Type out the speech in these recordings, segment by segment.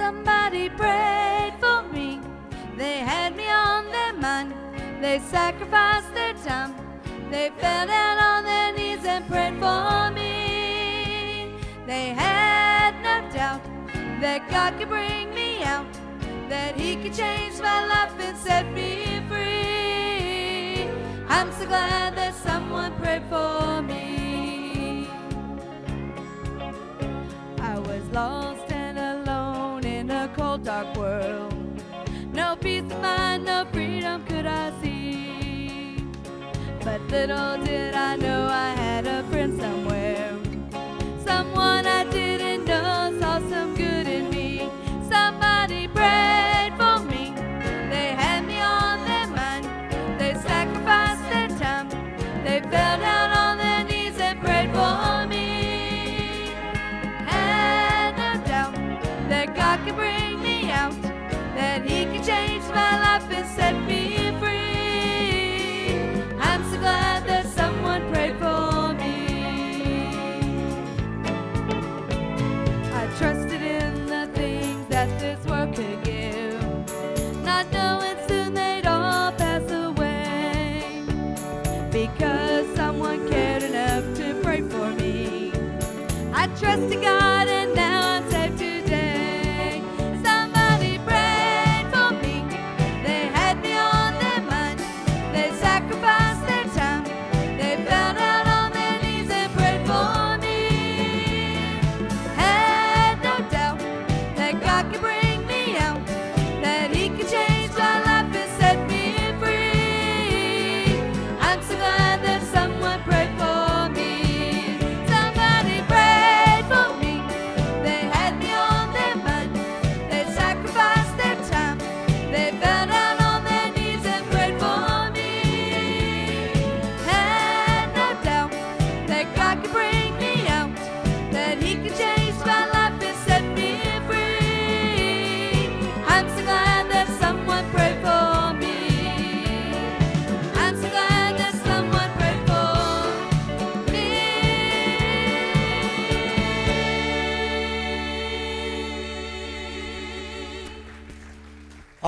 Somebody prayed for me. They had me on their mind. They sacrificed their time. They fell down on their knees and prayed for me. They had no doubt that God could bring me out, that He could change my life and set me free. I'm so glad that someone prayed for me. I was lost dark world. No peace of mind, no freedom could I see. But little did I know I had a friend somewhere. Someone I didn't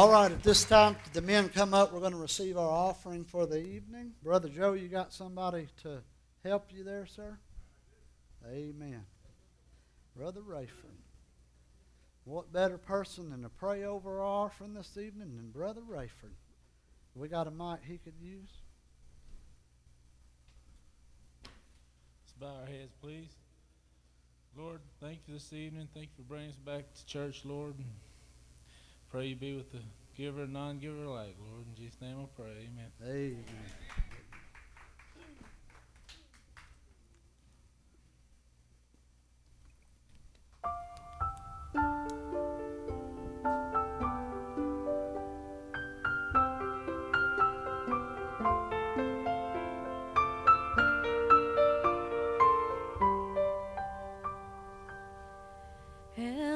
All right, at this time, the men come up. We're going to receive our offering for the evening. Brother Joe, you got somebody to help you there, sir? Amen. Brother Rayford. What better person than to pray over our offering this evening than Brother Rayford? We got a mic he could use. Let's bow our heads, please. Lord, thank you this evening. Thank you for bringing us back to church, Lord. Pray you be with the giver and non-giver alike, Lord. In Jesus' name I pray. Amen. Amen.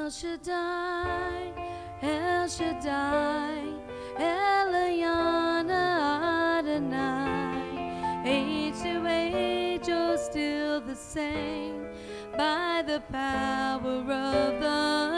Shaddai, Shaddai, Eliana Adonai. Age to age, you're still the same by the power of the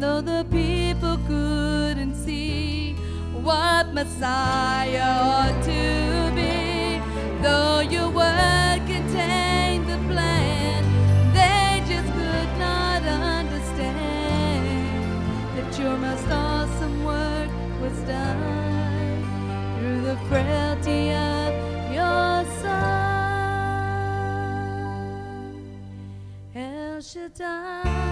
Though the people couldn't see what Messiah ought to be, though your word contained the plan, they just could not understand that your most awesome work was done through the frailty of your Son. El Shaddai,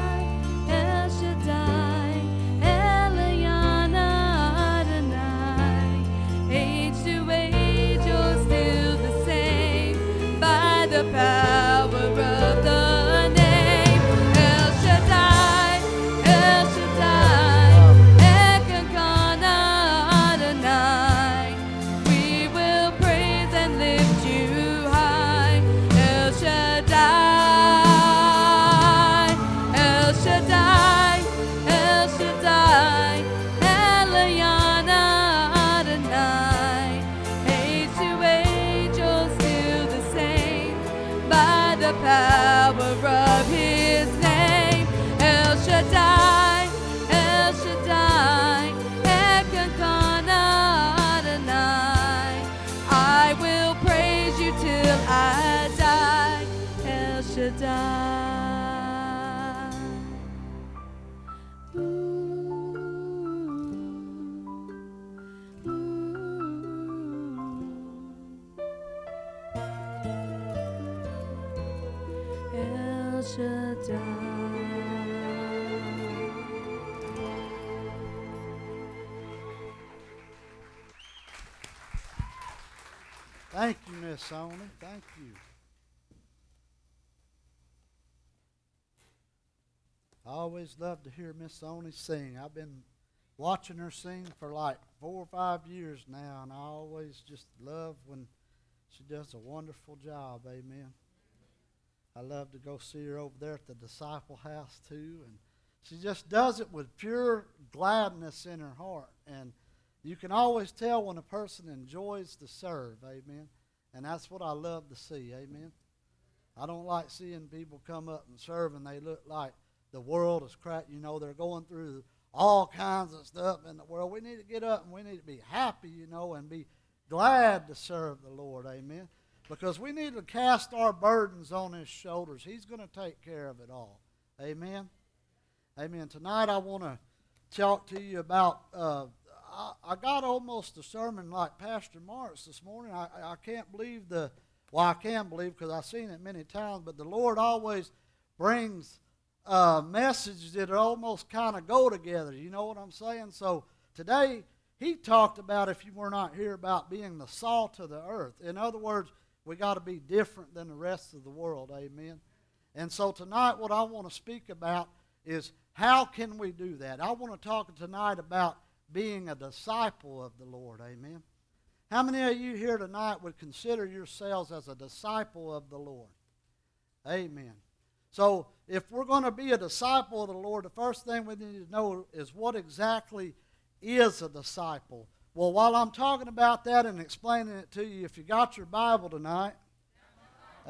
Sony. Thank you. I always love to hear Miss Sony sing. I've been watching her sing for like four or five years now, and I always just love when she does a wonderful job. Amen. I love to go see her over there at the disciple house too, and she just does it with pure gladness in her heart. And you can always tell when a person enjoys to serve. Amen. And that's what I love to see. Amen. I don't like seeing people come up and serve and they look like the world is cracked. You know, they're going through all kinds of stuff in the world. We need to get up and we need to be happy, you know, and be glad to serve the Lord. Amen. Because we need to cast our burdens on His shoulders. He's going to take care of it all. Amen. Amen. Tonight I want to talk to you about. Uh, I, I got almost a sermon like Pastor Mark's this morning. I, I can't believe the. Well, I can believe because I've seen it many times, but the Lord always brings uh, messages that almost kind of go together. You know what I'm saying? So today he talked about, if you were not here, about being the salt of the earth. In other words, we got to be different than the rest of the world. Amen. And so tonight, what I want to speak about is how can we do that? I want to talk tonight about being a disciple of the Lord. Amen. How many of you here tonight would consider yourselves as a disciple of the Lord? Amen. So, if we're going to be a disciple of the Lord, the first thing we need to know is what exactly is a disciple. Well, while I'm talking about that and explaining it to you, if you got your Bible tonight,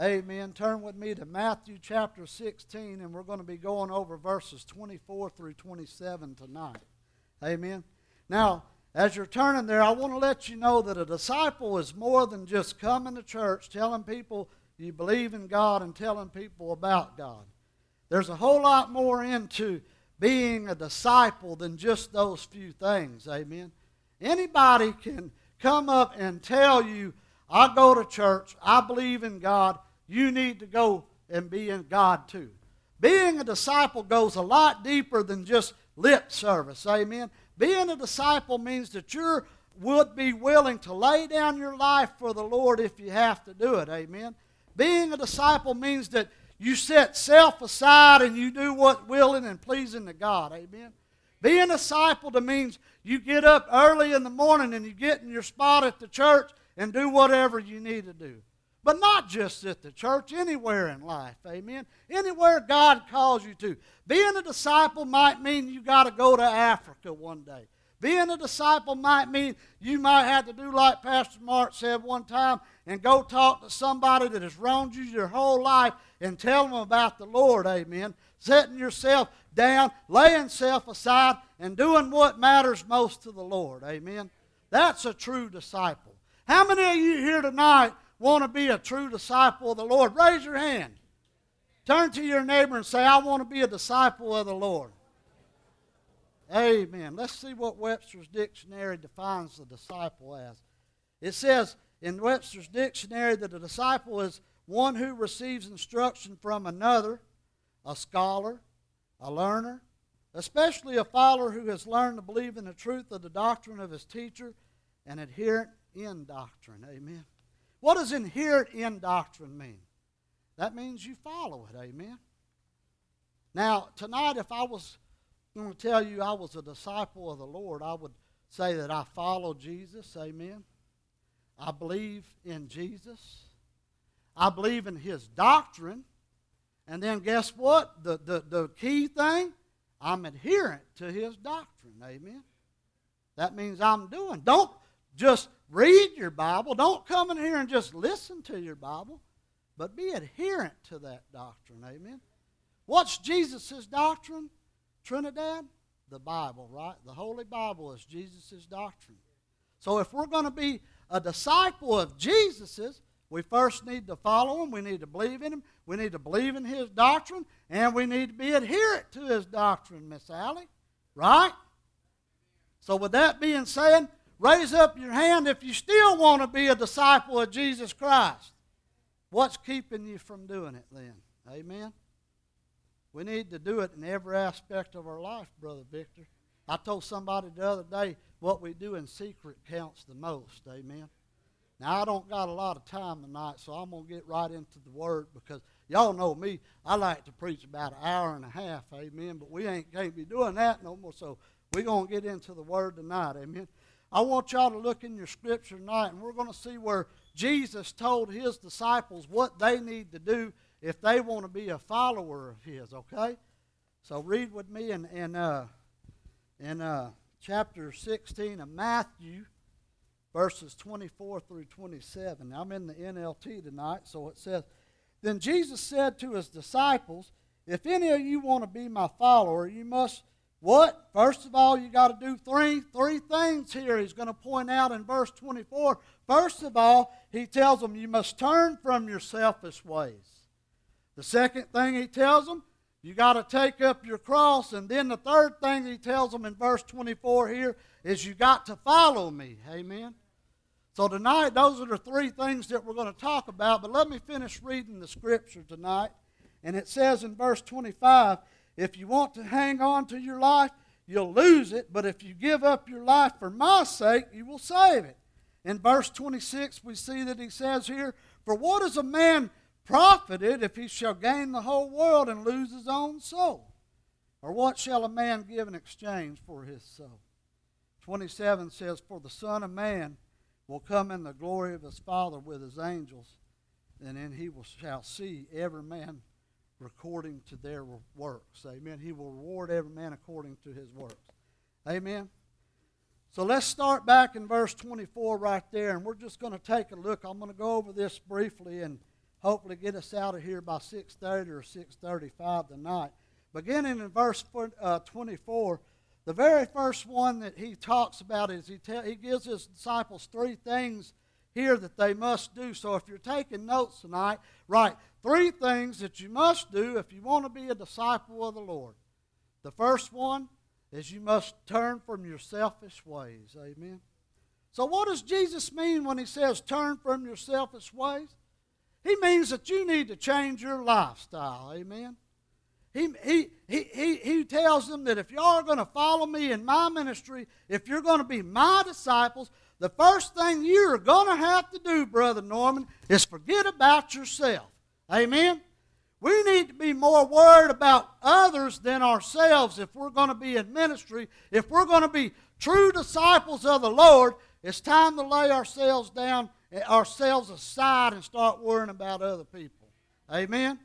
amen, turn with me to Matthew chapter 16, and we're going to be going over verses 24 through 27 tonight. Amen. Now, as you're turning there, I want to let you know that a disciple is more than just coming to church, telling people you believe in God, and telling people about God. There's a whole lot more into being a disciple than just those few things. Amen. Anybody can come up and tell you, I go to church, I believe in God, you need to go and be in God too. Being a disciple goes a lot deeper than just lip service. Amen. Being a disciple means that you would be willing to lay down your life for the Lord if you have to do it. Amen. Being a disciple means that you set self aside and you do what's willing and pleasing to God. Amen. Being a disciple means you get up early in the morning and you get in your spot at the church and do whatever you need to do. But not just at the church, anywhere in life. Amen. Anywhere God calls you to. Being a disciple might mean you got to go to Africa one day. Being a disciple might mean you might have to do like Pastor Mark said one time and go talk to somebody that has wronged you your whole life and tell them about the Lord. Amen. Setting yourself down, laying self aside, and doing what matters most to the Lord. Amen. That's a true disciple. How many of you here tonight want to be a true disciple of the Lord? Raise your hand. Turn to your neighbor and say, I want to be a disciple of the Lord. Amen. Let's see what Webster's dictionary defines the disciple as. It says in Webster's dictionary that a disciple is one who receives instruction from another, a scholar, a learner, especially a follower who has learned to believe in the truth of the doctrine of his teacher and adherent in doctrine. Amen. What does inherent in doctrine mean? That means you follow it. Amen. Now, tonight, if I was going to tell you I was a disciple of the Lord, I would say that I follow Jesus. Amen. I believe in Jesus. I believe in his doctrine. And then guess what? The, the, the key thing, I'm adherent to his doctrine. Amen. That means I'm doing. Don't just read your Bible. Don't come in here and just listen to your Bible, but be adherent to that doctrine. Amen. What's Jesus' doctrine? Trinidad? The Bible, right? The Holy Bible is Jesus' doctrine. So if we're going to be a disciple of Jesus's, we first need to follow him. We need to believe in him. We need to believe in his doctrine. And we need to be adherent to his doctrine, Miss Allie. Right? So, with that being said, raise up your hand if you still want to be a disciple of Jesus Christ. What's keeping you from doing it then? Amen? We need to do it in every aspect of our life, Brother Victor. I told somebody the other day what we do in secret counts the most. Amen. Now, I don't got a lot of time tonight, so I'm going to get right into the Word because y'all know me. I like to preach about an hour and a half. Amen. But we ain't can't be doing that no more, so we're going to get into the Word tonight. Amen. I want y'all to look in your scripture tonight, and we're going to see where Jesus told his disciples what they need to do if they want to be a follower of his, okay? So read with me in, in, uh, in uh, chapter 16 of Matthew, verses 24 through 27. I'm in the NLT tonight, so it says, Then Jesus said to his disciples, If any of you want to be my follower, you must what? First of all, you got to do three three things here. He's going to point out in verse 24. First of all, he tells them you must turn from your selfish ways. The second thing he tells them, you got to take up your cross. And then the third thing he tells them in verse 24 here is you got to follow me. Amen. So tonight, those are the three things that we're going to talk about. But let me finish reading the scripture tonight. And it says in verse 25 if you want to hang on to your life, you'll lose it. But if you give up your life for my sake, you will save it. In verse 26, we see that he says here, For what is a man profited if he shall gain the whole world and lose his own soul? Or what shall a man give in exchange for his soul? 27 says, For the Son of Man will come in the glory of his Father with his angels, and then he will, shall see every man according to their works. Amen. He will reward every man according to his works. Amen. So let's start back in verse 24 right there, and we're just going to take a look. I'm going to go over this briefly and hopefully get us out of here by 6.30 or 6.35 tonight. Beginning in verse uh, 24, the very first one that he talks about is he, tell, he gives his disciples three things here that they must do. So if you're taking notes tonight, write three things that you must do if you want to be a disciple of the Lord. The first one is you must turn from your selfish ways. Amen. So, what does Jesus mean when he says turn from your selfish ways? He means that you need to change your lifestyle. Amen. He, he, he, he, he tells them that if you are going to follow me in my ministry, if you're going to be my disciples, the first thing you're going to have to do, Brother Norman, is forget about yourself. Amen? We need to be more worried about others than ourselves if we're going to be in ministry. If we're going to be true disciples of the Lord, it's time to lay ourselves down, eh, ourselves aside, and start worrying about other people. Amen?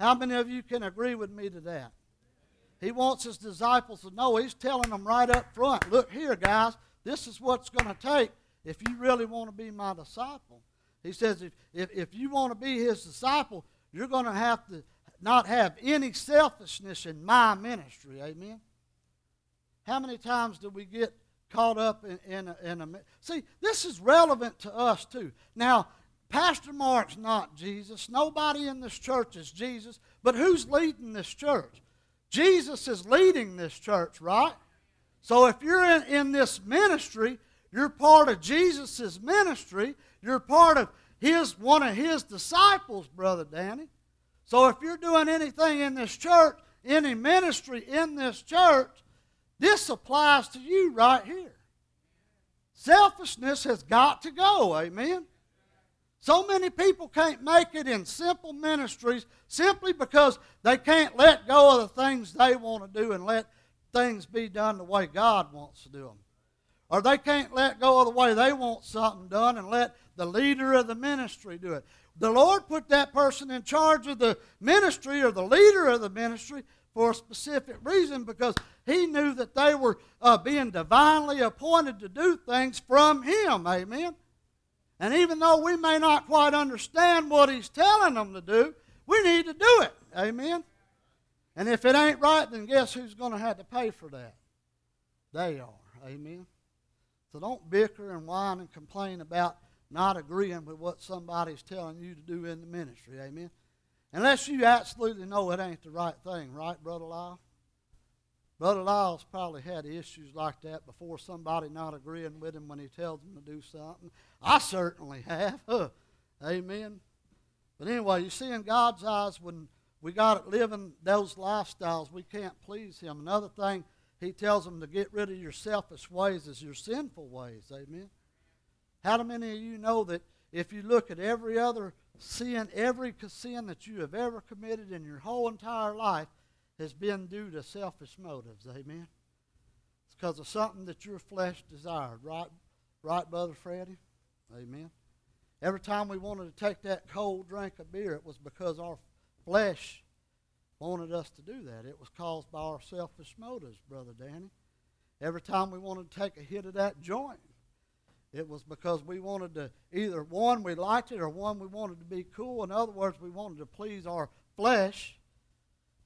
How many of you can agree with me to that? he wants his disciples to know. He's telling them right up front look here, guys, this is what's going to take if you really want to be my disciple. He says, if, if, if you want to be his disciple, you're going to have to not have any selfishness in my ministry. Amen. How many times do we get caught up in, in, a, in a. See, this is relevant to us too. Now, Pastor Mark's not Jesus. Nobody in this church is Jesus. But who's leading this church? Jesus is leading this church, right? So if you're in, in this ministry, you're part of Jesus' ministry. You're part of his one of his disciples, Brother Danny. So if you're doing anything in this church, any ministry in this church, this applies to you right here. Selfishness has got to go, amen. So many people can't make it in simple ministries simply because they can't let go of the things they want to do and let things be done the way God wants to do them. Or they can't let go of the way they want something done and let the leader of the ministry do it. The Lord put that person in charge of the ministry or the leader of the ministry for a specific reason because he knew that they were uh, being divinely appointed to do things from him. Amen. And even though we may not quite understand what he's telling them to do, we need to do it. Amen. And if it ain't right, then guess who's going to have to pay for that? They are. Amen. So don't bicker and whine and complain about not agreeing with what somebody's telling you to do in the ministry. Amen. Unless you absolutely know it ain't the right thing, right, Brother Lyle? Brother Lyle's probably had issues like that before somebody not agreeing with him when he tells them to do something. I certainly have. Huh. Amen. But anyway, you see, in God's eyes, when we got living those lifestyles, we can't please Him. Another thing, He tells them to get rid of your selfish ways is your sinful ways. Amen. How many of you know that if you look at every other sin, every sin that you have ever committed in your whole entire life has been due to selfish motives. Amen. It's because of something that your flesh desired. Right, right, Brother Freddie? Amen. Every time we wanted to take that cold drink of beer, it was because our flesh wanted us to do that. It was caused by our selfish motives, Brother Danny. Every time we wanted to take a hit of that joint, it was because we wanted to either one we liked it or one we wanted to be cool. In other words, we wanted to please our flesh.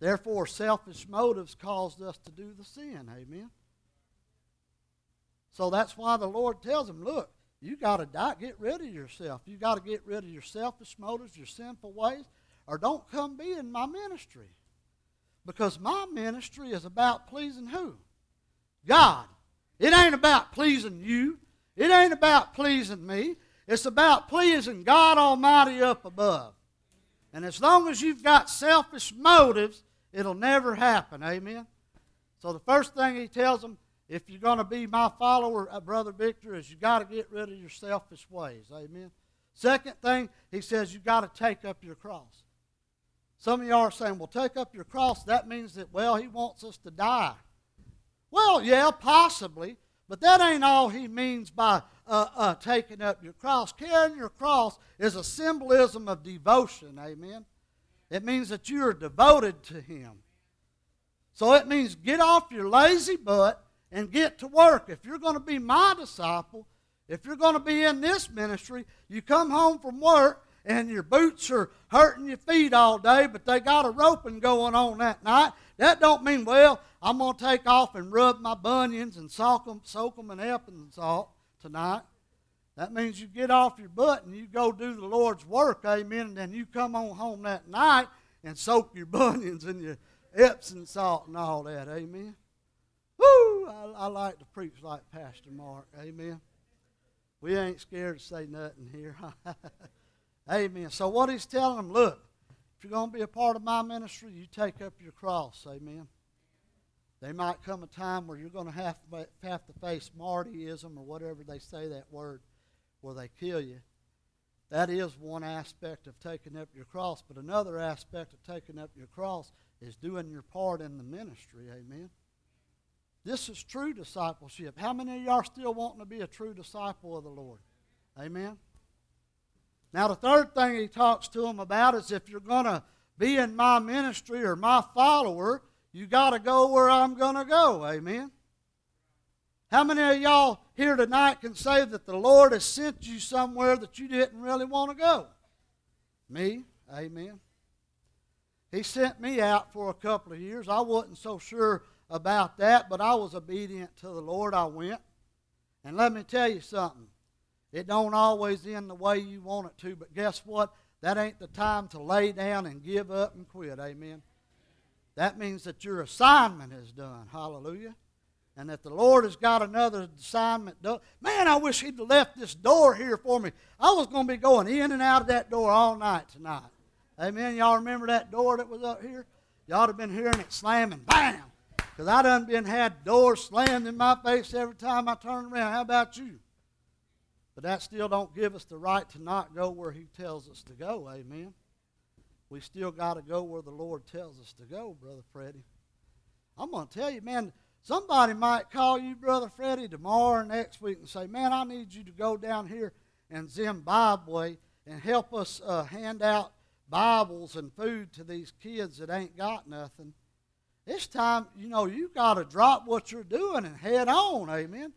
Therefore, selfish motives caused us to do the sin. Amen. So that's why the Lord tells them, look, you got to die. Get rid of yourself. You got to get rid of your selfish motives, your sinful ways, or don't come be in my ministry. Because my ministry is about pleasing who? God. It ain't about pleasing you. It ain't about pleasing me. It's about pleasing God Almighty up above. And as long as you've got selfish motives, it'll never happen. Amen? So the first thing he tells them, if you're going to be my follower, uh, Brother Victor, is you got to get rid of your selfish ways. Amen? Second thing, he says you got to take up your cross. Some of y'all are saying, well, take up your cross. That means that, well, he wants us to die. Well, yeah, possibly. But that ain't all he means by uh, uh, taking up your cross. Carrying your cross is a symbolism of devotion. Amen. It means that you are devoted to him. So it means get off your lazy butt and get to work. If you're going to be my disciple, if you're going to be in this ministry, you come home from work and your boots are hurting your feet all day, but they got a roping going on that night. That don't mean, well, I'm going to take off and rub my bunions and soak them, soak them in Epsom salt tonight. That means you get off your butt and you go do the Lord's work, amen, and then you come on home that night and soak your bunions and your Epsom salt and all that, amen. Woo! I, I like to preach like Pastor Mark, amen. We ain't scared to say nothing here. amen. So what he's telling them, look, if you're going to be a part of my ministry, you take up your cross, amen. There might come a time where you're going to have, have to face martyrism or whatever they say that word, where they kill you. That is one aspect of taking up your cross, but another aspect of taking up your cross is doing your part in the ministry. Amen. This is true discipleship. How many of y'all still wanting to be a true disciple of the Lord? Amen. Now, the third thing he talks to them about is if you're going to be in my ministry or my follower, You got to go where I'm going to go. Amen. How many of y'all here tonight can say that the Lord has sent you somewhere that you didn't really want to go? Me? Amen. He sent me out for a couple of years. I wasn't so sure about that, but I was obedient to the Lord. I went. And let me tell you something. It don't always end the way you want it to, but guess what? That ain't the time to lay down and give up and quit. Amen. That means that your assignment is done. Hallelujah and that the Lord has got another assignment done. Man, I wish He'd left this door here for me. I was going to be going in and out of that door all night tonight. Amen. Y'all remember that door that was up here? Y'all have been hearing it slamming, bam. Because I done been had doors slammed in my face every time I turned around. How about you? But that still don't give us the right to not go where He tells us to go. Amen. We still got to go where the Lord tells us to go, Brother Freddie. I'm going to tell you, man, Somebody might call you, Brother Freddie, tomorrow or next week and say, Man, I need you to go down here in Zimbabwe and help us uh, hand out Bibles and food to these kids that ain't got nothing. It's time, you know, you got to drop what you're doing and head on. Amen.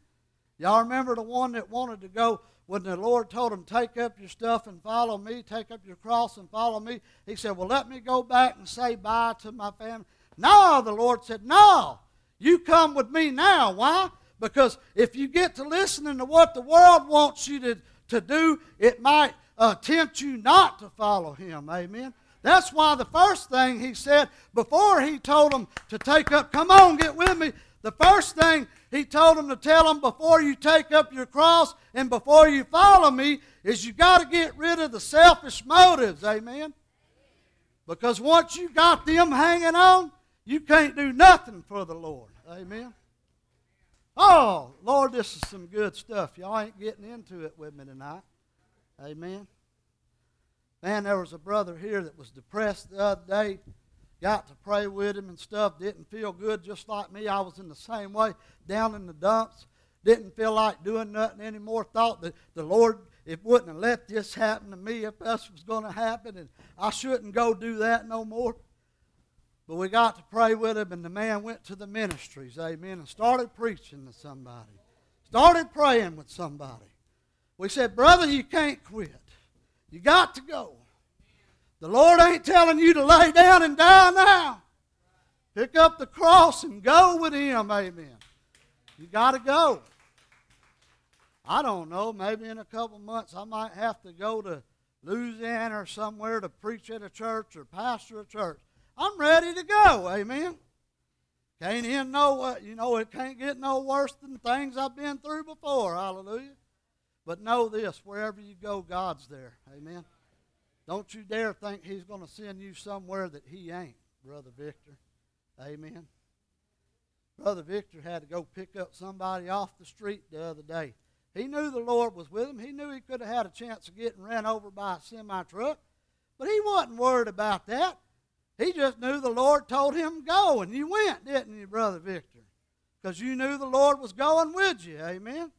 Y'all remember the one that wanted to go when the Lord told him, Take up your stuff and follow me, take up your cross and follow me? He said, Well, let me go back and say bye to my family. No, the Lord said, No. You come with me now. Why? Because if you get to listening to what the world wants you to, to do, it might uh, tempt you not to follow him. Amen. That's why the first thing he said before he told them to take up, come on, get with me. The first thing he told them to tell them before you take up your cross and before you follow me is you got to get rid of the selfish motives. Amen. Because once you got them hanging on, you can't do nothing for the Lord. Amen. Oh, Lord, this is some good stuff. Y'all ain't getting into it with me tonight. Amen. Man, there was a brother here that was depressed the other day. Got to pray with him and stuff. Didn't feel good just like me. I was in the same way, down in the dumps. Didn't feel like doing nothing anymore. Thought that the Lord, it wouldn't have let this happen to me if this was going to happen, and I shouldn't go do that no more. But we got to pray with him, and the man went to the ministries, amen, and started preaching to somebody. Started praying with somebody. We said, Brother, you can't quit. You got to go. The Lord ain't telling you to lay down and die now. Pick up the cross and go with Him, amen. You got to go. I don't know, maybe in a couple months I might have to go to Louisiana or somewhere to preach at a church or pastor a church. I'm ready to go. Amen. Can't end no, you know, it can't get no worse than things I've been through before. Hallelujah. But know this wherever you go, God's there. Amen. Don't you dare think He's going to send you somewhere that He ain't, Brother Victor. Amen. Brother Victor had to go pick up somebody off the street the other day. He knew the Lord was with him. He knew he could have had a chance of getting ran over by a semi truck, but he wasn't worried about that. He just knew the Lord told him go, and you went, didn't you, Brother Victor? Because you knew the Lord was going with you. Amen.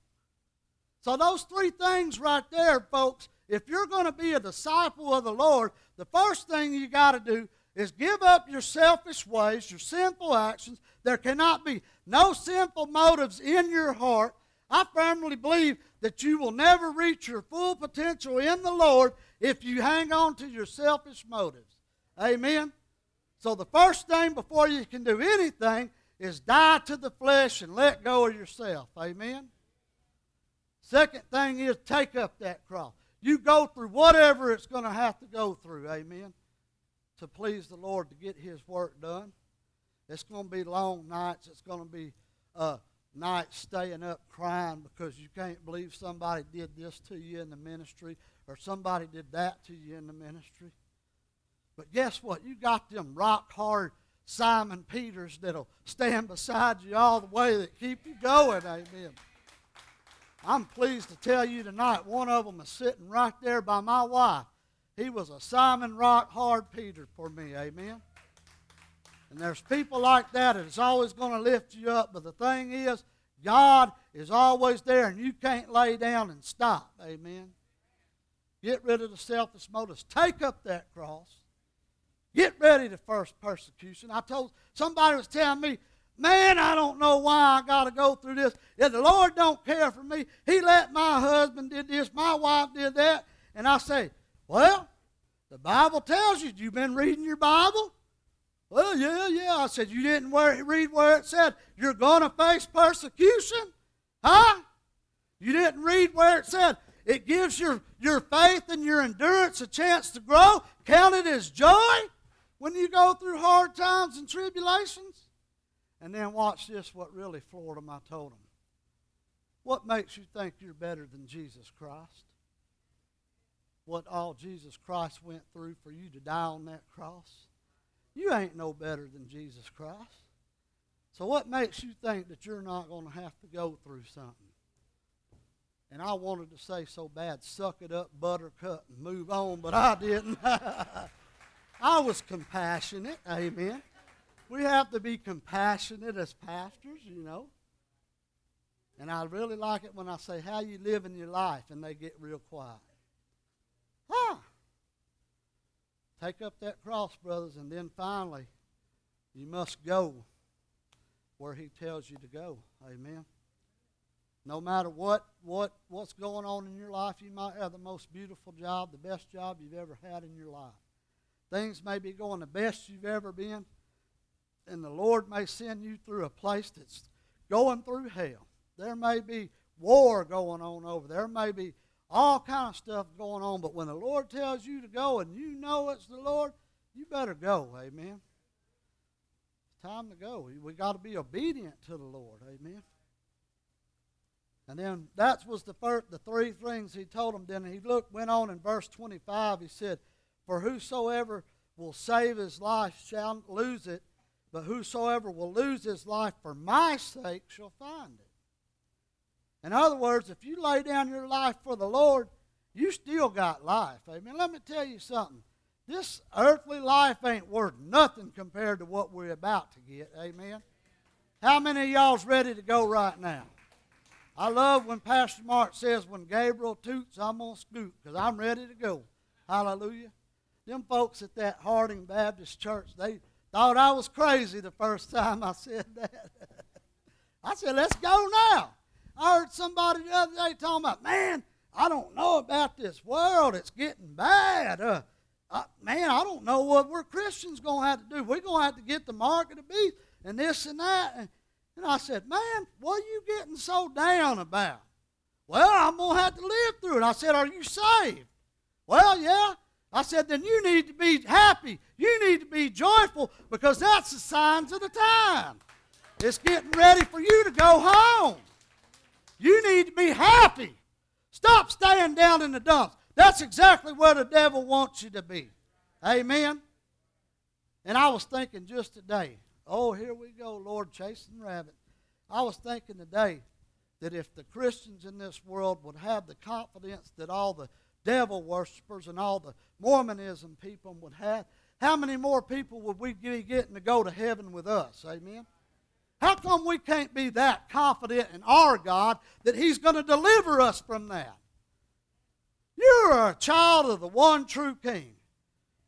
So, those three things right there, folks, if you're going to be a disciple of the Lord, the first thing you got to do is give up your selfish ways, your sinful actions. There cannot be no sinful motives in your heart. I firmly believe that you will never reach your full potential in the Lord if you hang on to your selfish motives. Amen. So the first thing before you can do anything is die to the flesh and let go of yourself. Amen. Second thing is take up that cross. You go through whatever it's going to have to go through. Amen. To please the Lord to get His work done. It's going to be long nights. It's going to be uh, nights staying up crying because you can't believe somebody did this to you in the ministry or somebody did that to you in the ministry. But guess what? You got them rock hard Simon Peters that'll stand beside you all the way that keep you going. Amen. I'm pleased to tell you tonight, one of them is sitting right there by my wife. He was a Simon Rock Hard Peter for me. Amen. And there's people like that that's always going to lift you up. But the thing is, God is always there, and you can't lay down and stop. Amen. Get rid of the selfish motives. Take up that cross. Get ready to first persecution. I told somebody was telling me, man, I don't know why I got to go through this. If the Lord don't care for me, He let my husband did this, my wife did that, and I say, well, the Bible tells you. You've been reading your Bible. Well, yeah, yeah. I said, you didn't read where it said you're going to face persecution? Huh? You didn't read where it said it gives your, your faith and your endurance a chance to grow. Count it as joy when you go through hard times and tribulations. And then watch this, what really floored him, I told him. What makes you think you're better than Jesus Christ? What all Jesus Christ went through for you to die on that cross? You ain't no better than Jesus Christ. So what makes you think that you're not going to have to go through something? And I wanted to say so bad, suck it up, buttercup, and move on, but I didn't. I was compassionate, amen. We have to be compassionate as pastors, you know. And I really like it when I say, How you live in your life? And they get real quiet. Ah! Take up that cross, brothers, and then finally, you must go where He tells you to go. Amen. No matter what, what, what's going on in your life, you might have the most beautiful job, the best job you've ever had in your life. Things may be going the best you've ever been, and the Lord may send you through a place that's going through hell. There may be war going on over there. May be all kind of stuff going on, but when the Lord tells you to go and you know it's the Lord, you better go. Amen. It's time to go. We got to be obedient to the Lord. Amen. And then that was the first, the three things he told them. Then he looked, went on in verse 25. He said, For whosoever will save his life shall lose it, but whosoever will lose his life for my sake shall find it. In other words, if you lay down your life for the Lord, you still got life. Amen. Let me tell you something. This earthly life ain't worth nothing compared to what we're about to get. Amen. How many of y'all's ready to go right now? I love when Pastor Mark says, when Gabriel toots, I'm going to scoot because I'm ready to go. Hallelujah. Them folks at that Harding Baptist Church, they thought I was crazy the first time I said that. I said, let's go now. I heard somebody the other day talking about, man, I don't know about this world. It's getting bad. Uh, man, I don't know what we're Christians going to have to do. We're going to have to get the mark of the beast and this and that. And and I said, Man, what are you getting so down about? Well, I'm going to have to live through it. I said, Are you saved? Well, yeah. I said, Then you need to be happy. You need to be joyful because that's the signs of the time. It's getting ready for you to go home. You need to be happy. Stop staying down in the dumps. That's exactly where the devil wants you to be. Amen. And I was thinking just today, Oh, here we go, Lord, chasing rabbit. I was thinking today that if the Christians in this world would have the confidence that all the devil worshippers and all the Mormonism people would have, how many more people would we be getting to go to heaven with us? Amen. How come we can't be that confident in our God that He's going to deliver us from that? You're a child of the one true King.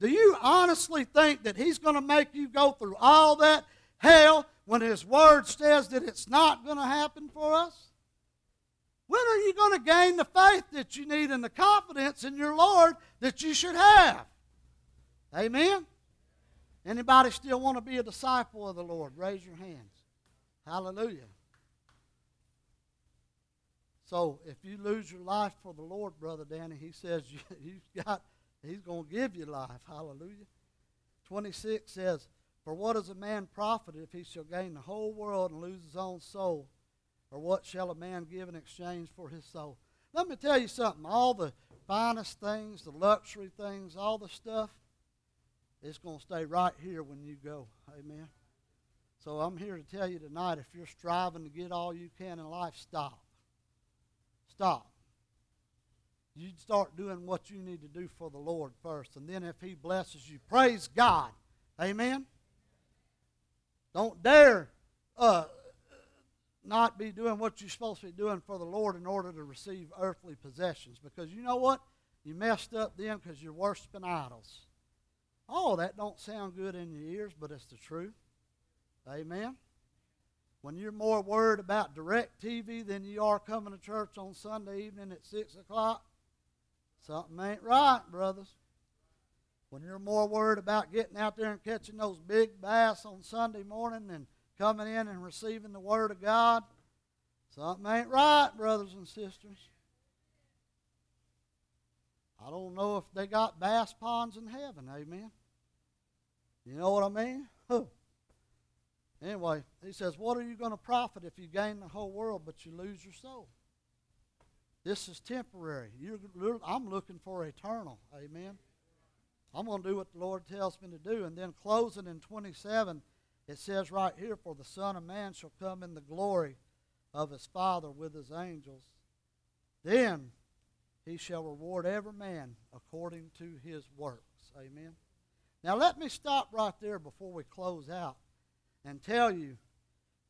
Do you honestly think that He's going to make you go through all that hell when His Word says that it's not going to happen for us? When are you going to gain the faith that you need and the confidence in your Lord that you should have? Amen? Anybody still want to be a disciple of the Lord? Raise your hands. Hallelujah. So if you lose your life for the Lord, Brother Danny, he says you, you've got He's going to give you life. Hallelujah. 26 says, For what is a man profited if he shall gain the whole world and lose his own soul? Or what shall a man give in exchange for his soul? Let me tell you something. All the finest things, the luxury things, all the stuff, it's going to stay right here when you go. Amen. So I'm here to tell you tonight if you're striving to get all you can in life, stop. Stop you start doing what you need to do for the Lord first. And then if He blesses you, praise God. Amen. Don't dare uh, not be doing what you're supposed to be doing for the Lord in order to receive earthly possessions. Because you know what? You messed up then because you're worshiping idols. Oh, that don't sound good in your ears, but it's the truth. Amen. When you're more worried about DirecTV than you are coming to church on Sunday evening at 6 o'clock, something ain't right, brothers. When you're more worried about getting out there and catching those big bass on Sunday morning than coming in and receiving the Word of God, something ain't right, brothers and sisters. I don't know if they got bass ponds in heaven, amen. You know what I mean? Huh. Anyway, he says, What are you going to profit if you gain the whole world but you lose your soul? This is temporary. You're, I'm looking for eternal. Amen. I'm going to do what the Lord tells me to do. And then closing in 27, it says right here, For the Son of Man shall come in the glory of his Father with his angels. Then he shall reward every man according to his works. Amen. Now let me stop right there before we close out and tell you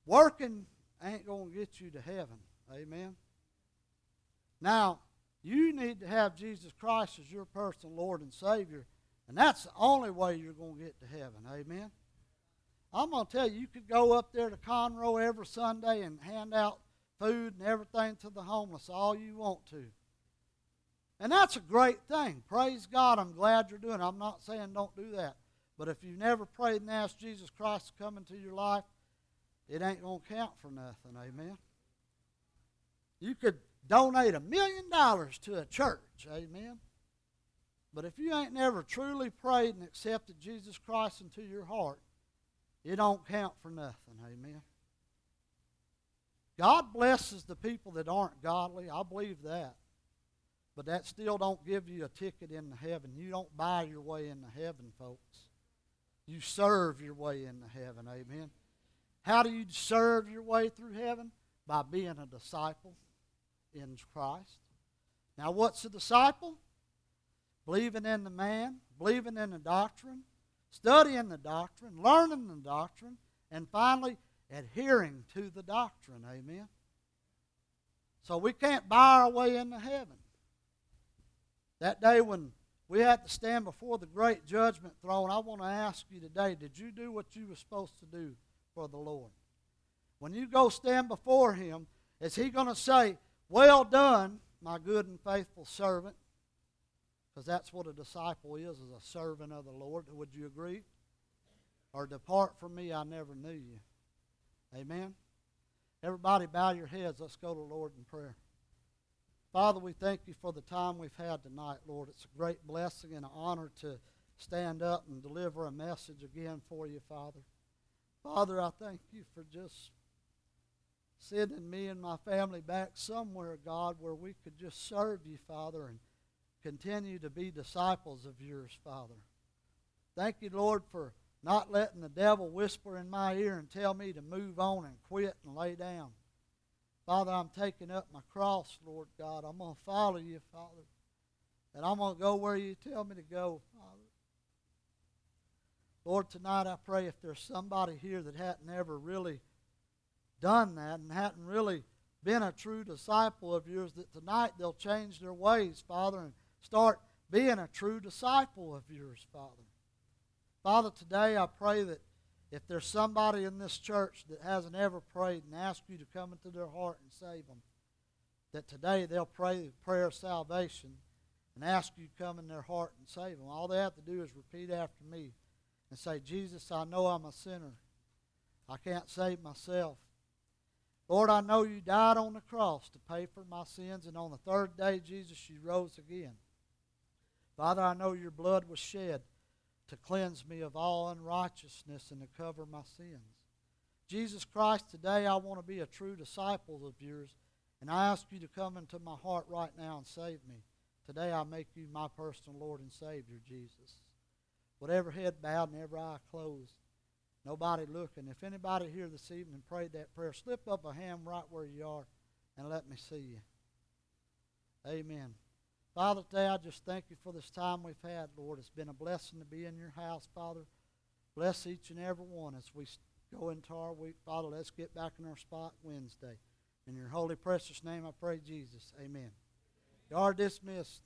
working ain't going to get you to heaven. Amen. Now, you need to have Jesus Christ as your personal Lord and Savior, and that's the only way you're going to get to heaven. Amen. I'm going to tell you, you could go up there to Conroe every Sunday and hand out food and everything to the homeless all you want to. And that's a great thing. Praise God. I'm glad you're doing it. I'm not saying don't do that. But if you've never prayed and asked Jesus Christ to come into your life, it ain't going to count for nothing. Amen. You could donate a million dollars to a church. Amen. But if you ain't never truly prayed and accepted Jesus Christ into your heart, it don't count for nothing. Amen. God blesses the people that aren't godly. I believe that. But that still don't give you a ticket into heaven. You don't buy your way into heaven, folks. You serve your way into heaven. Amen. How do you serve your way through heaven? By being a disciple in Christ. Now, what's a disciple? Believing in the man, believing in the doctrine, studying the doctrine, learning the doctrine, and finally adhering to the doctrine. Amen. So we can't buy our way into heaven. That day when we have to stand before the great judgment throne. I want to ask you today did you do what you were supposed to do for the Lord? When you go stand before Him, is He going to say, Well done, my good and faithful servant? Because that's what a disciple is, is a servant of the Lord. Would you agree? Or depart from me, I never knew you. Amen. Everybody bow your heads. Let's go to the Lord in prayer. Father, we thank you for the time we've had tonight, Lord. It's a great blessing and an honor to stand up and deliver a message again for you, Father. Father, I thank you for just sending me and my family back somewhere, God, where we could just serve you, Father, and continue to be disciples of yours, Father. Thank you, Lord, for not letting the devil whisper in my ear and tell me to move on and quit and lay down. Father, I'm taking up my cross, Lord God. I'm going to follow you, Father. And I'm going to go where you tell me to go, Father. Lord, tonight I pray if there's somebody here that hadn't ever really done that and hadn't really been a true disciple of yours, that tonight they'll change their ways, Father, and start being a true disciple of yours, Father. Father, today I pray that if there's somebody in this church that hasn't ever prayed and asked you to come into their heart and save them, that today they'll pray the prayer of salvation and ask you to come in their heart and save them. All they have to do is repeat after me and say, Jesus, I know I'm a sinner. I can't save myself. Lord, I know you died on the cross to pay for my sins, and on the third day, Jesus, you rose again. Father, I know your blood was shed to cleanse me of all unrighteousness and to cover my sins. Jesus Christ, today I want to be a true disciple of yours, and I ask you to come into my heart right now and save me. Today I make you my personal Lord and Savior, Jesus. Whatever head bowed and every eye closed, nobody looking. If anybody here this evening prayed that prayer, slip up a hand right where you are and let me see you. Amen. Father, today I just thank you for this time we've had, Lord. It's been a blessing to be in your house, Father. Bless each and every one as we go into our week. Father, let's get back in our spot Wednesday. In your holy, precious name, I pray, Jesus. Amen. You are dismissed.